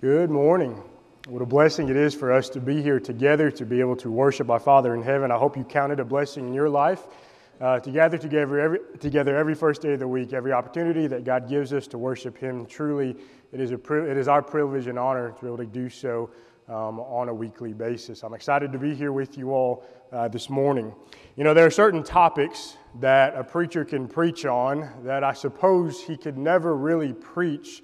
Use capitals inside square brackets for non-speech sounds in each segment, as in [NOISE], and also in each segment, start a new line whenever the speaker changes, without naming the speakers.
Good morning. What a blessing it is for us to be here together, to be able to worship our Father in heaven. I hope you count it a blessing in your life uh, to gather together every, together every first day of the week, every opportunity that God gives us to worship Him. Truly, it is, a, it is our privilege and honor to be able to do so um, on a weekly basis. I'm excited to be here with you all uh, this morning. You know, there are certain topics that a preacher can preach on that I suppose he could never really preach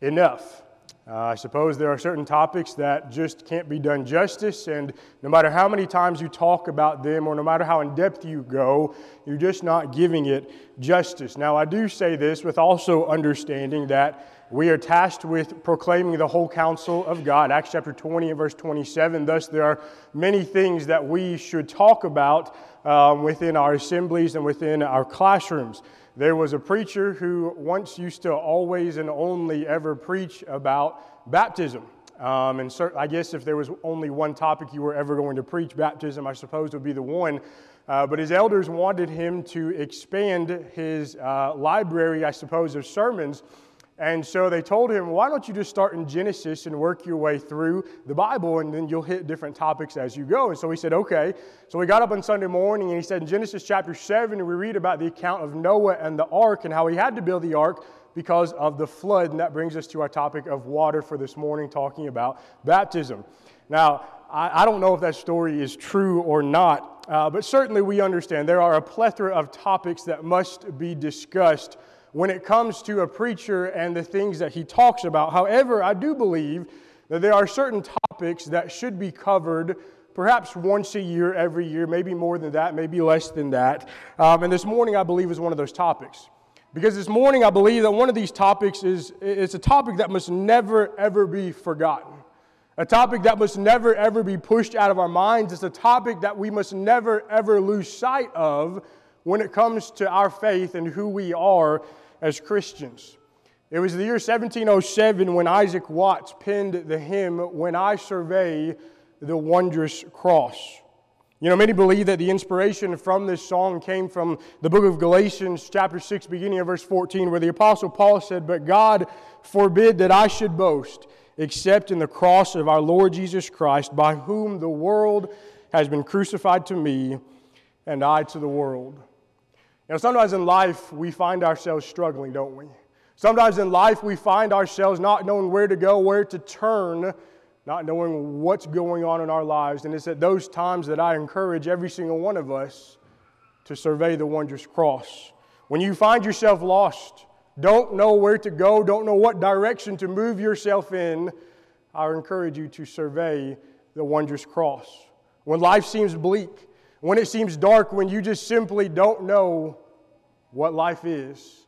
enough. Uh, I suppose there are certain topics that just can't be done justice, and no matter how many times you talk about them or no matter how in depth you go, you're just not giving it justice. Now, I do say this with also understanding that we are tasked with proclaiming the whole counsel of God. Acts chapter 20 and verse 27. Thus, there are many things that we should talk about um, within our assemblies and within our classrooms. There was a preacher who once used to always and only ever preach about baptism. Um, and cert- I guess if there was only one topic you were ever going to preach, baptism, I suppose would be the one. Uh, but his elders wanted him to expand his uh, library, I suppose, of sermons and so they told him, why don't you just start in Genesis and work your way through the Bible, and then you'll hit different topics as you go. And so he said, okay. So we got up on Sunday morning, and he said, in Genesis chapter 7, we read about the account of Noah and the ark and how he had to build the ark because of the flood. And that brings us to our topic of water for this morning, talking about baptism. Now, I, don't know if that story is true or not, uh, but certainly we understand there are a plethora of topics that must be discussed when it comes to a preacher and the things that he talks about. However, I do believe that there are certain topics that should be covered perhaps once a year, every year, maybe more than that, maybe less than that. Um, and this morning, I believe, is one of those topics. Because this morning, I believe that one of these topics is it's a topic that must never, ever be forgotten. A topic that must never, ever be pushed out of our minds. It's a topic that we must never, ever lose sight of when it comes to our faith and who we are as Christians. It was the year 1707 when Isaac Watts penned the hymn, When I Survey the Wondrous Cross. You know, many believe that the inspiration from this song came from the book of Galatians, chapter 6, beginning of verse 14, where the Apostle Paul said, But God forbid that I should boast except in the cross of our Lord Jesus Christ, by whom the world has been crucified to me and I to the world. You know, sometimes in life we find ourselves struggling, don't we? Sometimes in life we find ourselves not knowing where to go, where to turn, not knowing what's going on in our lives. And it's at those times that I encourage every single one of us to survey the wondrous cross. When you find yourself lost, don't know where to go, don't know what direction to move yourself in, I encourage you to survey the wondrous cross. When life seems bleak, when it seems dark, when you just simply don't know what life is,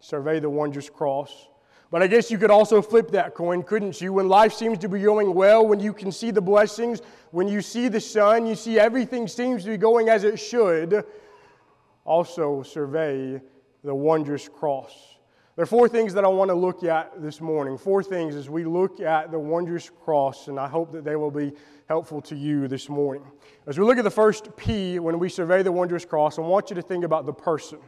survey the wondrous cross. But I guess you could also flip that coin, couldn't you? When life seems to be going well, when you can see the blessings, when you see the sun, you see everything seems to be going as it should, also survey the wondrous cross. There are four things that I want to look at this morning. Four things as we look at the wondrous cross, and I hope that they will be helpful to you this morning. As we look at the first P, when we survey the wondrous cross, I want you to think about the person.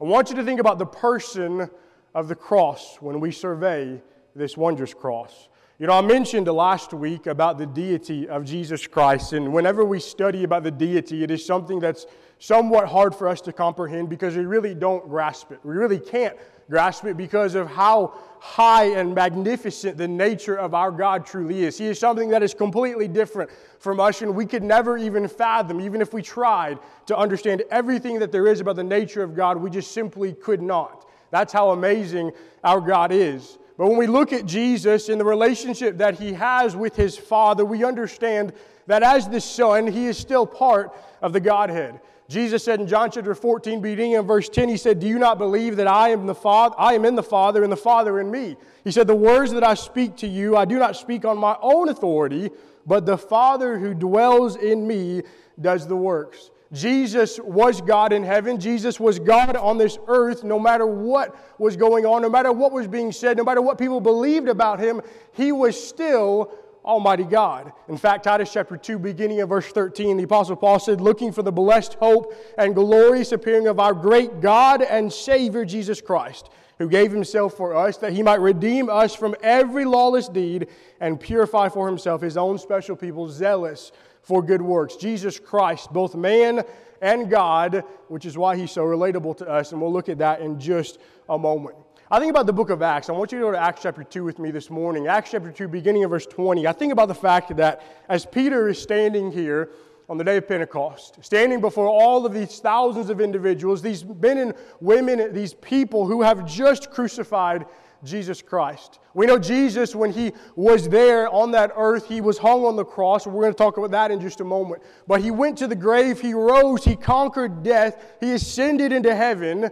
I want you to think about the person of the cross when we survey this wondrous cross. You know, I mentioned last week about the deity of Jesus Christ, and whenever we study about the deity, it is something that's somewhat hard for us to comprehend because we really don't grasp it. We really can't grasp it because of how high and magnificent the nature of our God truly is. He is something that is completely different from us, and we could never even fathom, even if we tried to understand everything that there is about the nature of God, we just simply could not. That's how amazing our God is. But when we look at Jesus and the relationship that he has with his Father, we understand that as the Son, he is still part of the Godhead. Jesus said in John chapter 14, beginning in verse 10, he said, Do you not believe that I am the Father? I am in the Father, and the Father in me. He said, The words that I speak to you, I do not speak on my own authority, but the Father who dwells in me does the works. Jesus was God in heaven. Jesus was God on this earth. No matter what was going on, no matter what was being said, no matter what people believed about him, he was still Almighty God. In fact, Titus chapter 2, beginning of verse 13, the Apostle Paul said, Looking for the blessed hope and glorious appearing of our great God and Savior Jesus Christ who gave himself for us, that he might redeem us from every lawless deed and purify for himself his own special people, zealous for good works. Jesus Christ, both man and God, which is why he's so relatable to us, and we'll look at that in just a moment. I think about the book of Acts. I want you to go to Acts chapter 2 with me this morning. Acts chapter 2, beginning of verse 20. I think about the fact that as Peter is standing here on the day of Pentecost, standing before all of these thousands of individuals, these men and women, these people who have just crucified Jesus Christ. We know Jesus, when he was there on that earth, he was hung on the cross. We're going to talk about that in just a moment. But he went to the grave, he rose, he conquered death, he ascended into heaven.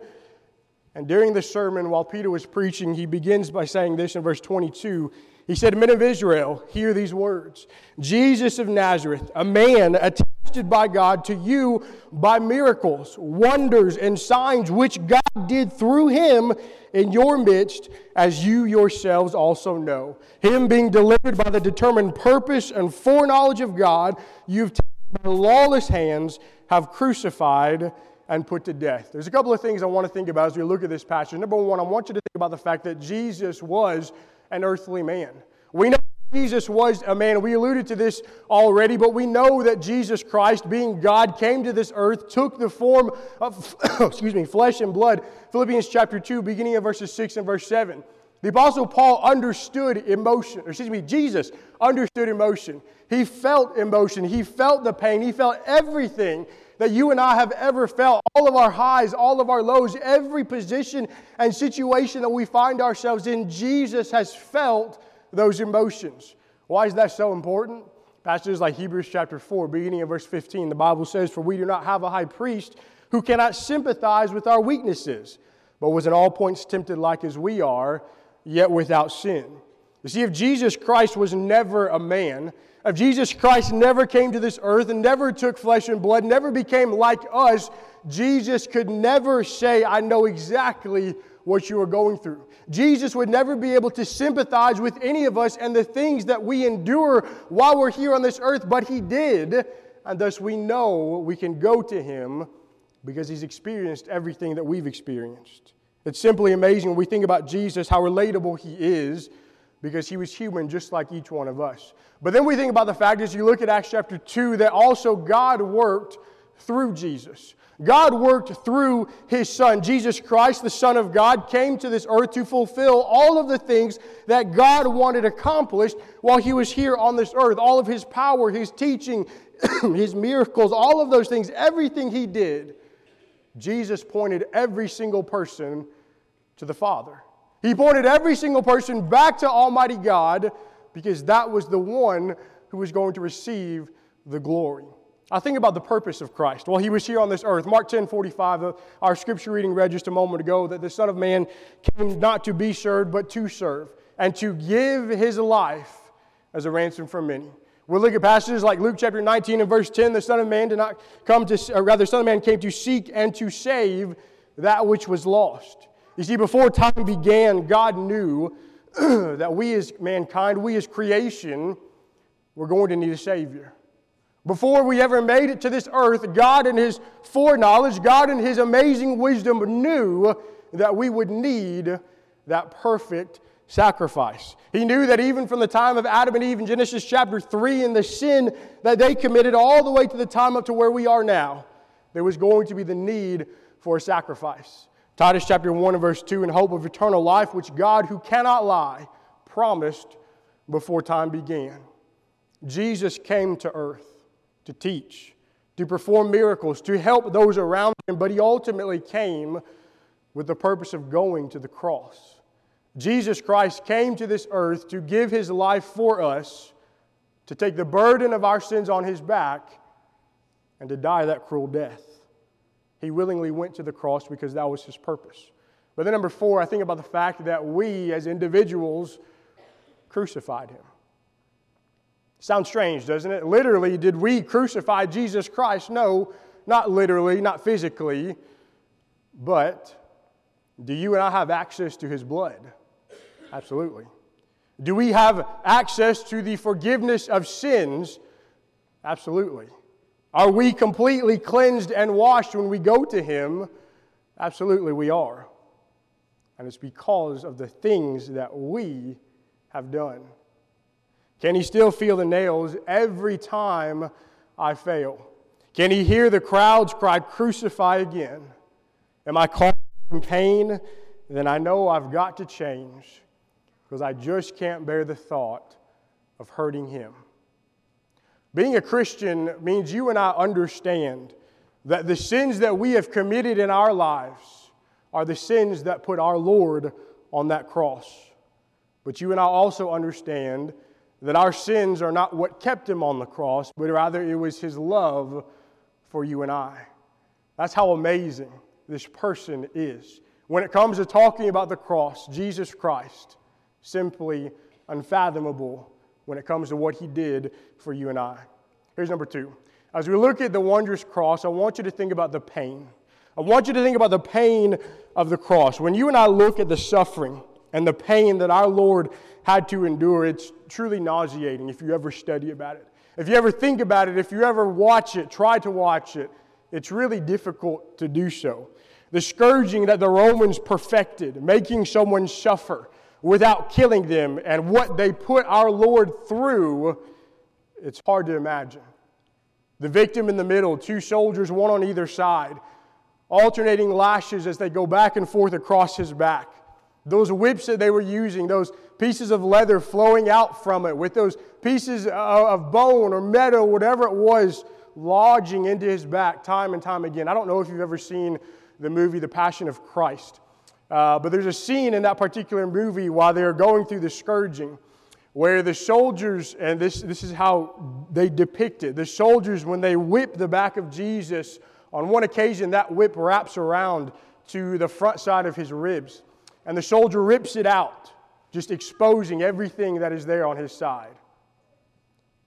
And during the sermon, while Peter was preaching, he begins by saying this in verse 22. He said, Men of Israel, hear these words Jesus of Nazareth, a man attested by God to you by miracles, wonders, and signs which God did through him in your midst, as you yourselves also know. Him being delivered by the determined purpose and foreknowledge of God, you've taken by lawless hands, have crucified and put to death. There's a couple of things I want to think about as we look at this passage. Number one, I want you to think about the fact that Jesus was an earthly man. We know Jesus was a man. We alluded to this already, but we know that Jesus Christ, being God, came to this earth, took the form of, [COUGHS] excuse me, flesh and blood. Philippians chapter 2, beginning of verses 6 and verse 7. The Apostle Paul understood emotion, excuse me, Jesus understood emotion. He felt emotion. He felt the pain. He felt everything that you and I have ever felt. All of our highs, all of our lows, every position and situation that we find ourselves in, Jesus has felt those emotions. Why is that so important? Passages like Hebrews chapter 4, beginning of verse 15, the Bible says, For we do not have a high priest who cannot sympathize with our weaknesses, but was in all points tempted like as we are, yet without sin. You see, if Jesus Christ was never a man, if Jesus Christ never came to this earth and never took flesh and blood, never became like us, Jesus could never say, I know exactly what you are going through. Jesus would never be able to sympathize with any of us and the things that we endure while we're here on this earth, but He did. And thus we know we can go to Him because He's experienced everything that we've experienced. It's simply amazing when we think about Jesus, how relatable He is because he was human just like each one of us. But then we think about the fact as you look at Acts chapter 2 that also God worked through Jesus. God worked through his son. Jesus Christ, the Son of God, came to this earth to fulfill all of the things that God wanted accomplished while he was here on this earth. All of his power, his teaching, [CLEARS THROAT] his miracles, all of those things, everything he did, Jesus pointed every single person to the Father. He pointed every single person back to Almighty God because that was the one who was going to receive the glory. I think about the purpose of Christ. While he was here on this earth, Mark 10 45, our scripture reading read just a moment ago that the Son of Man came not to be served, but to serve, and to give his life as a ransom for many. We'll look at passages like Luke chapter 19 and verse 10. The Son of Man did not come to, rather, the Son of Man came to seek and to save that which was lost. You see, before time began, God knew [CLEARS THROAT] that we as mankind, we as creation, were going to need a Savior. Before we ever made it to this earth, God, in His foreknowledge, God, in His amazing wisdom, knew that we would need that perfect sacrifice. He knew that even from the time of Adam and Eve in Genesis chapter 3 and the sin that they committed all the way to the time up to where we are now, there was going to be the need for a sacrifice. Titus chapter 1 and verse 2 in hope of eternal life, which God, who cannot lie, promised before time began. Jesus came to earth to teach, to perform miracles, to help those around him, but he ultimately came with the purpose of going to the cross. Jesus Christ came to this earth to give his life for us, to take the burden of our sins on his back, and to die that cruel death. He willingly went to the cross because that was his purpose. But then, number four, I think about the fact that we as individuals crucified him. Sounds strange, doesn't it? Literally, did we crucify Jesus Christ? No, not literally, not physically, but do you and I have access to his blood? Absolutely. Do we have access to the forgiveness of sins? Absolutely. Are we completely cleansed and washed when we go to Him? Absolutely, we are. and it's because of the things that we have done. Can he still feel the nails every time I fail? Can he hear the crowds cry, Crucify again? Am I caught in pain? Then I know I've got to change because I just can't bear the thought of hurting him. Being a Christian means you and I understand that the sins that we have committed in our lives are the sins that put our Lord on that cross. But you and I also understand that our sins are not what kept him on the cross, but rather it was his love for you and I. That's how amazing this person is. When it comes to talking about the cross, Jesus Christ, simply unfathomable when it comes to what he did for you and I. Here's number two. As we look at the wondrous cross, I want you to think about the pain. I want you to think about the pain of the cross. When you and I look at the suffering and the pain that our Lord had to endure, it's truly nauseating if you ever study about it. If you ever think about it, if you ever watch it, try to watch it, it's really difficult to do so. The scourging that the Romans perfected, making someone suffer without killing them, and what they put our Lord through, it's hard to imagine. The victim in the middle, two soldiers, one on either side, alternating lashes as they go back and forth across his back. Those whips that they were using, those pieces of leather flowing out from it, with those pieces of bone or metal, whatever it was, lodging into his back time and time again. I don't know if you've ever seen the movie The Passion of Christ, uh, but there's a scene in that particular movie while they're going through the scourging where the soldiers, and this, this is how they depict it the soldiers, when they whip the back of Jesus, on one occasion that whip wraps around to the front side of his ribs and the soldier rips it out, just exposing everything that is there on his side.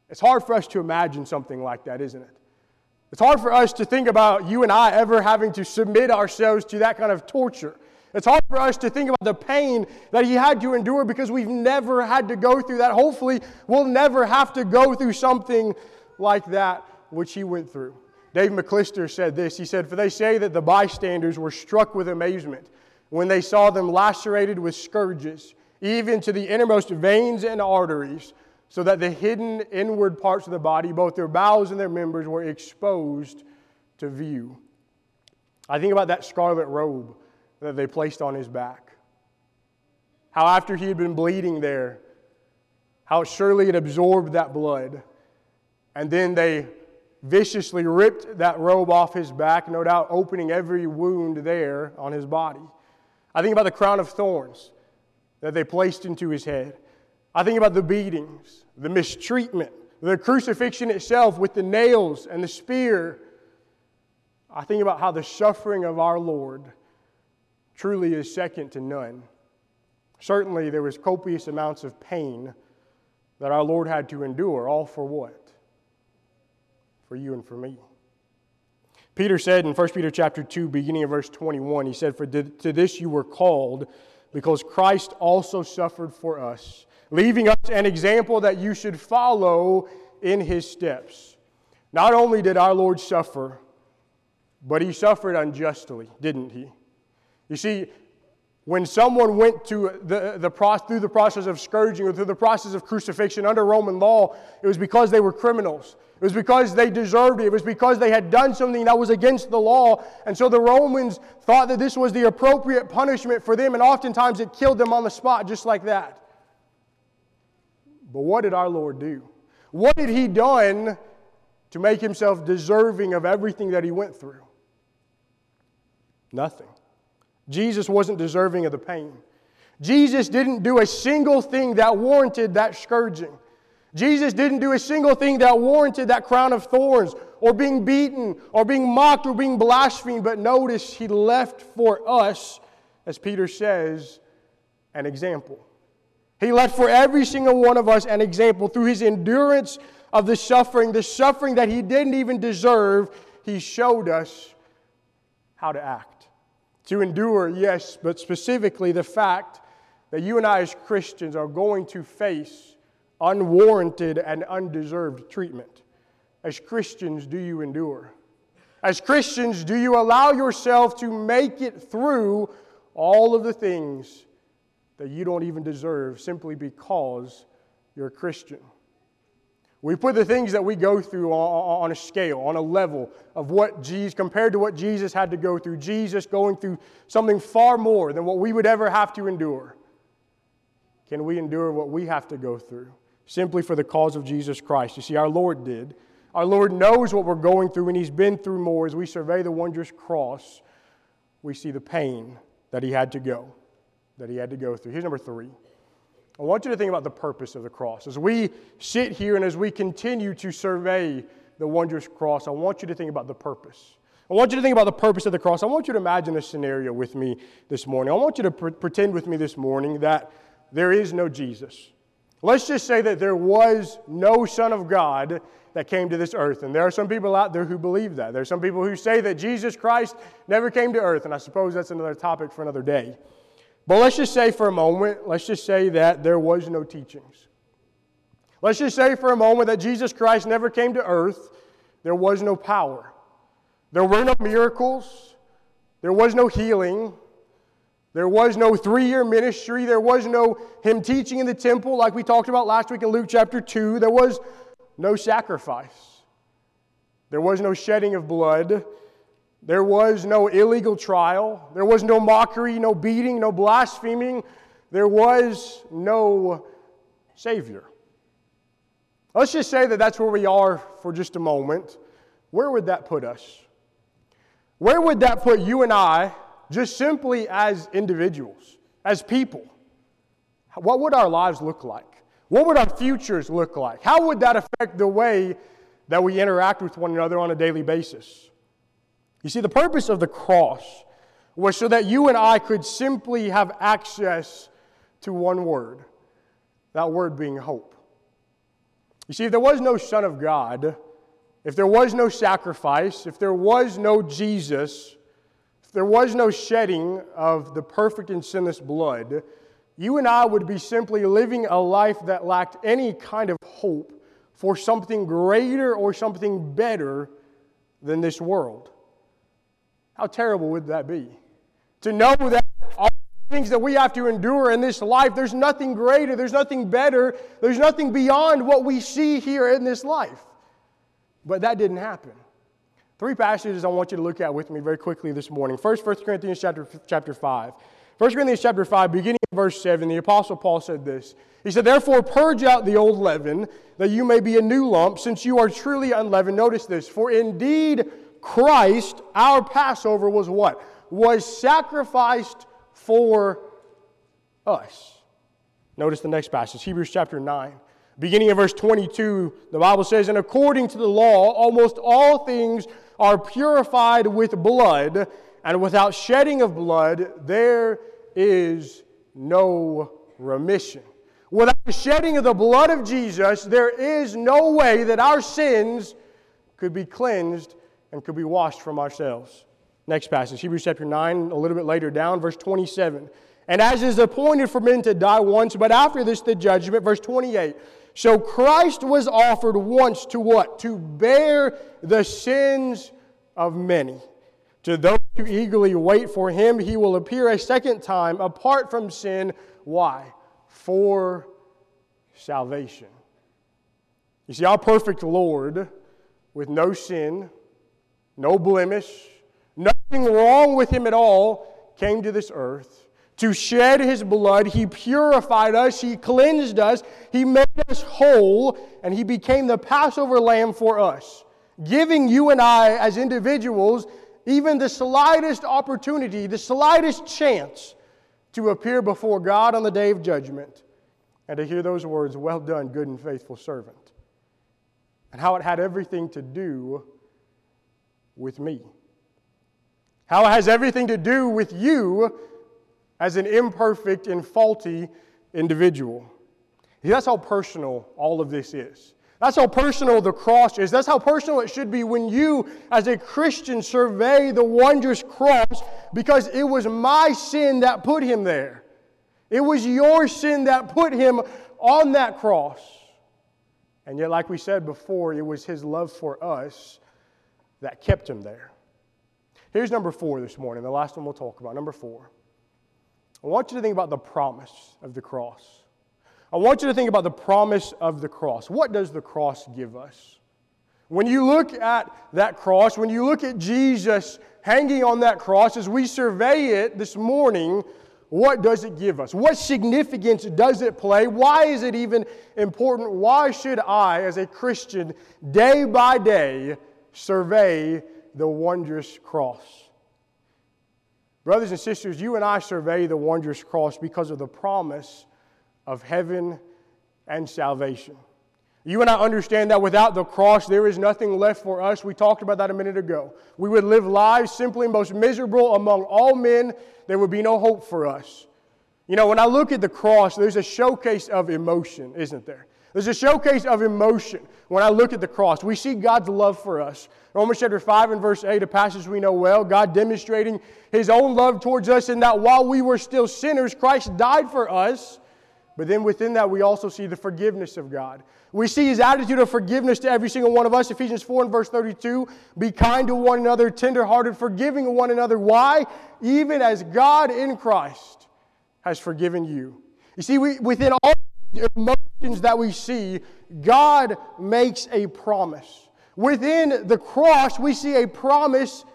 It's hard for us to imagine something like that, isn't it? It's hard for us to think about you and I ever having to submit ourselves to that kind of torture. It's hard for us to think about the pain that he had to endure because we've never had to go through that. Hopefully, we'll never have to go through something like that which he went through. Dave McClister said this. He said, For they say that the bystanders were struck with amazement when they saw them lacerated with scourges, even to the innermost veins and arteries, so that the hidden inward parts of the body, both their bowels and their members, were exposed to view. I think about that scarlet robe that they placed on his back. How, after he had been bleeding there, how surely it absorbed that blood. And then they viciously ripped that robe off his back, no doubt opening every wound there on his body. I think about the crown of thorns that they placed into his head. I think about the beatings, the mistreatment, the crucifixion itself with the nails and the spear. I think about how the suffering of our Lord truly is second to none. Certainly, there was copious amounts of pain that our Lord had to endure, all for what? For you and for me. Peter said in 1 Peter chapter 2, beginning of verse 21, he said, For to this you were called, because Christ also suffered for us, leaving us an example that you should follow in his steps. Not only did our Lord suffer, but he suffered unjustly, didn't he? You see, when someone went to the, the, through the process of scourging or through the process of crucifixion under Roman law, it was because they were criminals. It was because they deserved it. It was because they had done something that was against the law. And so the Romans thought that this was the appropriate punishment for them, and oftentimes it killed them on the spot just like that. But what did our Lord do? What had He done to make Himself deserving of everything that He went through? Nothing. Jesus wasn't deserving of the pain. Jesus didn't do a single thing that warranted that scourging. Jesus didn't do a single thing that warranted that crown of thorns or being beaten or being mocked or being blasphemed. But notice he left for us, as Peter says, an example. He left for every single one of us an example through his endurance of the suffering, the suffering that he didn't even deserve. He showed us how to act. To endure, yes, but specifically the fact that you and I as Christians are going to face unwarranted and undeserved treatment. As Christians, do you endure? As Christians, do you allow yourself to make it through all of the things that you don't even deserve simply because you're a Christian. We put the things that we go through on, a scale, on a level of what Jesus, compared to what Jesus had to go through. Jesus going through something far more than what we would ever have to endure. Can we endure what we have to go through simply for the cause of Jesus Christ? You see, our Lord did. Our Lord knows what we're going through, and He's been through more. As we survey the wondrous cross, we see the pain that He had to go, that He had to go through. Here's number three. I want you to think about the purpose of the cross. As we sit here and as we continue to survey the wondrous cross, I want you to think about the purpose. I want you to think about the purpose of the cross. I want you to imagine a scenario with me this morning. I want you to pre- pretend with me this morning that there is no Jesus. Let's just say that there was no Son of God that came to this earth. And there are some people out there who believe that. There are some people who say that Jesus Christ never came to earth. And I suppose that's another topic for another day. But let's just say for a moment, let's just say that there was no teachings. Let's just say for a moment that Jesus Christ never came to earth. There was no power. There were no miracles. There was no healing. There was no three year ministry. There was no him teaching in the temple like we talked about last week in Luke chapter 2. There was no sacrifice. There was no shedding of blood. There was no illegal trial. There was no mockery, no beating, no blaspheming. There was no Savior. Let's just say that that's where we are for just a moment. Where would that put us? Where would that put you and I, just simply as individuals, as people? What would our lives look like? What would our futures look like? How would that affect the way that we interact with one another on a daily basis? You see, the purpose of the cross was so that you and I could simply have access to one word, that word being hope. You see, if there was no Son of God, if there was no sacrifice, if there was no Jesus, if there was no shedding of the perfect and sinless blood, you and I would be simply living a life that lacked any kind of hope for something greater or something better than this world. How terrible would that be? To know that all the things that we have to endure in this life, there's nothing greater, there's nothing better, there's nothing beyond what we see here in this life. But that didn't happen. Three passages I want you to look at with me very quickly this morning. First, 1 Corinthians chapter, chapter 5. 1 Corinthians chapter 5, beginning in verse 7, the Apostle Paul said this. He said, Therefore, purge out the old leaven, that you may be a new lump, since you are truly unleavened. Notice this. For indeed, Christ, our Passover, was what? Was sacrificed for us. Notice the next passage, Hebrews chapter 9. Beginning in verse 22, the Bible says, And according to the law, almost all things are purified with blood, and without shedding of blood, there is no remission. Without the shedding of the blood of Jesus, there is no way that our sins could be cleansed and could be washed from ourselves. Next passage, Hebrews chapter 9, a little bit later down, verse 27. And as is appointed for men to die once, but after this the judgment, verse 28. So Christ was offered once to what? To bear the sins of many. To those who eagerly wait for him, he will appear a second time apart from sin. Why? For salvation. You see, our perfect Lord, with no sin, no blemish, nothing wrong with him at all, came to this earth to shed his blood. He purified us, he cleansed us, he made us whole, and he became the Passover lamb for us, giving you and I, as individuals, even the slightest opportunity, the slightest chance to appear before God on the day of judgment and to hear those words, Well done, good and faithful servant. And how it had everything to do with me. How it has everything to do with you as an imperfect and faulty individual. That's how personal all of this is. That's how personal the cross is. That's how personal it should be when you, as a Christian, survey the wondrous cross because it was my sin that put him there. It was your sin that put him on that cross. And yet, like we said before, it was his love for us that kept him there. Here's number four this morning, the last one we'll talk about. Number four. I want you to think about the promise of the cross. I want you to think about the promise of the cross. What does the cross give us? When you look at that cross, when you look at Jesus hanging on that cross, as we survey it this morning, what does it give us? What significance does it play? Why is it even important? Why should I, as a Christian, day by day survey the wondrous cross? Brothers and sisters, you and I survey the wondrous cross because of the promise of heaven and salvation. You and I understand that without the cross, there is nothing left for us. We talked about that a minute ago. We would live lives simply most miserable among all men. There would be no hope for us. You know, when I look at the cross, there's a showcase of emotion, isn't there? There's a showcase of emotion when I look at the cross. We see God's love for us. Romans chapter 5 and verse 8, a passage we know well, God demonstrating his own love towards us in that while we were still sinners, Christ died for us. But then within that, we also see the forgiveness of God. We see his attitude of forgiveness to every single one of us. Ephesians 4 and verse 32 Be kind to one another, tenderhearted, forgiving one another. Why? Even as God in Christ has forgiven you. You see, we, within all emotions that we see, God makes a promise. Within the cross, we see a promise,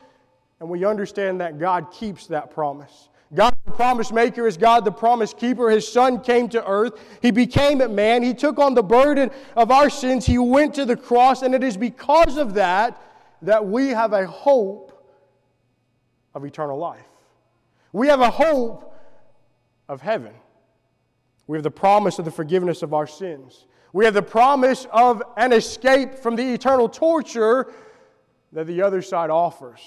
and we understand that God keeps that promise. God, the promise maker, is God, the promise keeper. His son came to earth. He became a man. He took on the burden of our sins. He went to the cross, and it is because of that that we have a hope of eternal life. We have a hope of heaven. We have the promise of the forgiveness of our sins. We have the promise of an escape from the eternal torture that the other side offers.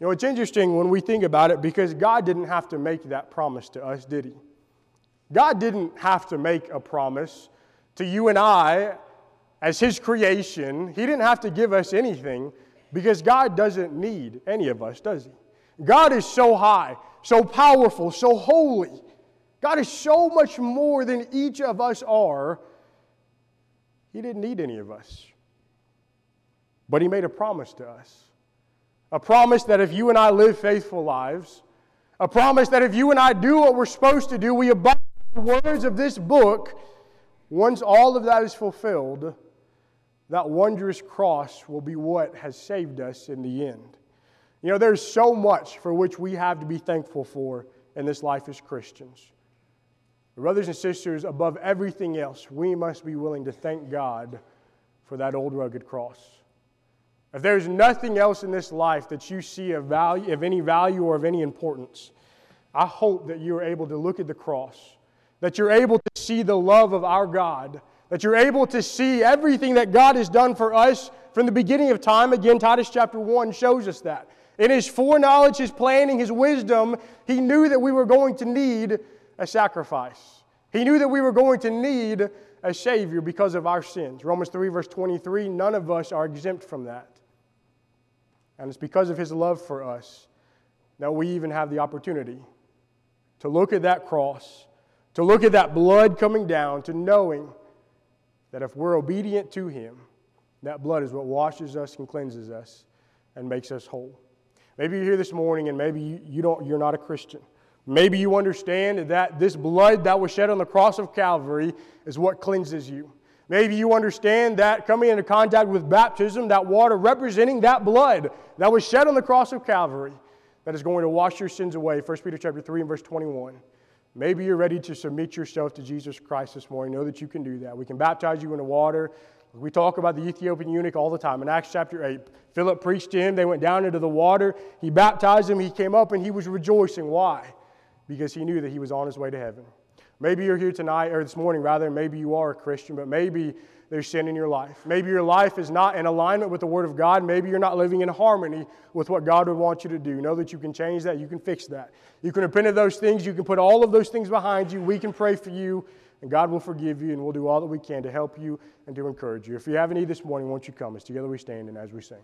You know, it's interesting when we think about it because God didn't have to make that promise to us, did He? God didn't have to make a promise to you and I as His creation. He didn't have to give us anything because God doesn't need any of us, does He? God is so high, so powerful, so holy. God is so much more than each of us are. He didn't need any of us. But He made a promise to us. A promise that if you and I live faithful lives, a promise that if you and I do what we're supposed to do, we abide the words of this book, once all of that is fulfilled, that wondrous cross will be what has saved us in the end. You know, there's so much for which we have to be thankful for in this life as Christians. Brothers and sisters, above everything else, we must be willing to thank God for that old rugged cross. If there's nothing else in this life that you see of value, of any value or of any importance, I hope that you are able to look at the cross, that you're able to see the love of our God, that you're able to see everything that God has done for us from the beginning of time. Again, Titus chapter 1 shows us that. In his foreknowledge, his planning, his wisdom, he knew that we were going to need a sacrifice. He knew that we were going to need a Savior because of our sins. Romans 3, verse 23 none of us are exempt from that. And it's because of his love for us that we even have the opportunity to look at that cross, to look at that blood coming down, to knowing that if we're obedient to him, that blood is what washes us and cleanses us and makes us whole. Maybe you're here this morning and maybe you don't, you're not a Christian. Maybe you understand that this blood that was shed on the cross of Calvary is what cleanses you. Maybe you understand that coming into contact with baptism, that water representing that blood that was shed on the cross of Calvary, that is going to wash your sins away. 1 Peter chapter 3 and verse 21. Maybe you're ready to submit yourself to Jesus Christ this morning. Know that you can do that. We can baptize you in the water. We talk about the Ethiopian eunuch all the time. In Acts chapter 8, Philip preached to him. They went down into the water. He baptized him. He came up and he was rejoicing. Why? Because he knew that he was on his way to heaven. Maybe you're here tonight, or this morning rather, maybe you are a Christian, but maybe there's sin in your life. Maybe your life is not in alignment with the Word of God. Maybe you're not living in harmony with what God would want you to do. Know that you can change that. You can fix that. You can repent of those things. You can put all of those things behind you. We can pray for you, and God will forgive you, and we'll do all that we can to help you and to encourage you. If you have a need this morning, won't you come? As together we stand and as we sing.